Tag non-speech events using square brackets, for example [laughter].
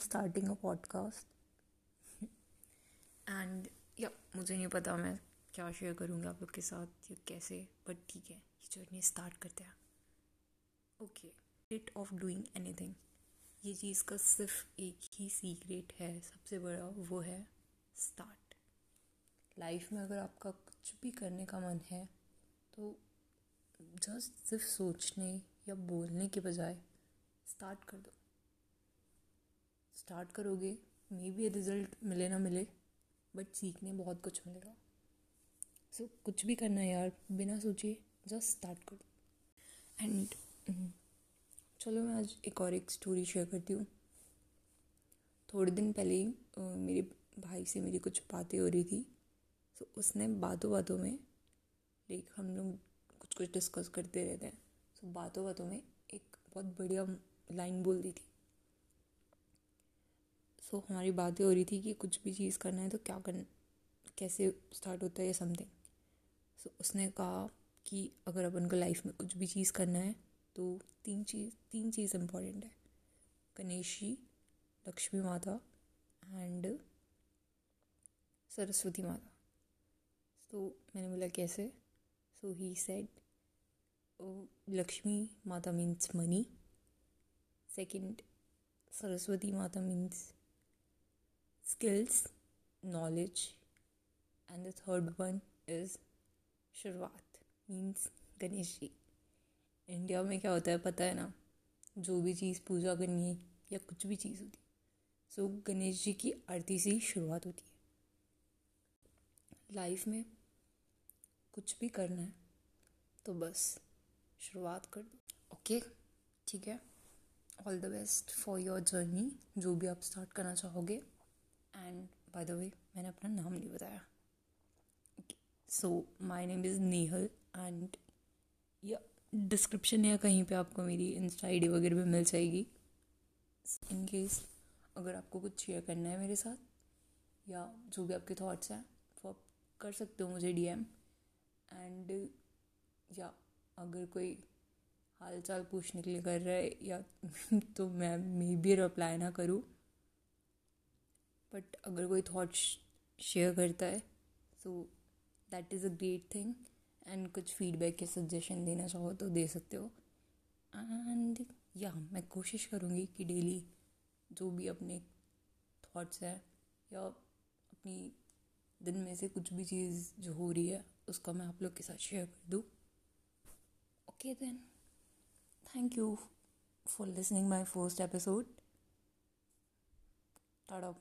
starting a podcast. And या मुझे नहीं पता मैं क्या शेयर करूँगी आप लोग के साथ, या कैसे बट ठीक है, ये जर्नी स्टार्ट करते हैं। Okay it of doing anything ये चीज़ का सिर्फ़ एक ही सीक्रेट है, सबसे बड़ा वो है स्टार्ट लाइफ में अगर आपका कुछ भी करने का मन है तो जस्ट सिर्फ़ सोचने या बोलने के बजाय स्टार्ट कर दो। स्टार्ट करोगे मे बी रिज़ल्ट मिले ना मिले बट सीखने बहुत कुछ मिलेगा। सो so, कुछ भी करना यार बिना सोचे जस्ट स्टार्ट करो। एंड mm, चलो मैं आज एक और एक स्टोरी शेयर करती हूँ। थोड़े दिन पहले ही मेरे भाई से मेरी कुछ बातें हो रही थी। तो उसने बातों बातों में लाइक हम लोग कुछ कुछ डिस्कस करते रहते हैं। सो बातों बातों में एक बहुत बढ़िया लाइन बोल दी थी। सो so, हमारी बातें हो रही थी कि कुछ भी चीज़ करना है तो क्या करना कैसे स्टार्ट होता है या समथिंग सो so, उसने कहा कि अगर अपन को लाइफ में कुछ भी चीज़ करना है तो तीन चीज़ तीन चीज़ इम्पोर्टेंट है। गणेश लक्ष्मी माता एंड सरस्वती माता। तो मैंने बोला कैसे? सो ही सेड लक्ष्मी माता मीन्स मनी सेकंड सरस्वती माता means skills, knowledge, and the third one is शुरुआत मीन्स गणेश जी। इंडिया में क्या होता है पता है ना? जो भी चीज़ पूजा करनी है या कुछ भी चीज़ होती है सो गणेश जी की आरती से ही शुरुआत होती है। लाइफ में कुछ भी करना है तो बस शुरुआत कर दो। ओके ठीक है? All the best for your journey जो भी आप स्टार्ट करना चाहोगे। एंड बाय द वे मैंने अपना नाम नहीं बताया। So my name is Nehal and या डिस्क्रिप्शन या कहीं पे आपको मेरी इंस्टा आई डी वगैरह भी मिल जाएगी। इन केस अगर आपको कुछ शेयर करना है मेरे साथ, या जो भी आपके थॉट्स हैं वो आप कर सकते हो मुझे डी एम एंड या अगर कोई हाल चाल पूछने के लिए कर रहा है, या [laughs] तो मैं मे बी रिप्लाई ना करूँ। बट अगर कोई थॉट शेयर करता है so that is a great thing and कुछ फीडबैक या सजेशन देना चाहो तो दे सकते हो. एंड या मैं कोशिश करूँगी कि डेली जो भी अपने थॉट्स हैं या अपनी दिन में से कुछ भी चीज़ जो हो रही है, उसका मैं आप लोग के साथ शेयर कर दूँ. Okay then thank you for listening my first episode tata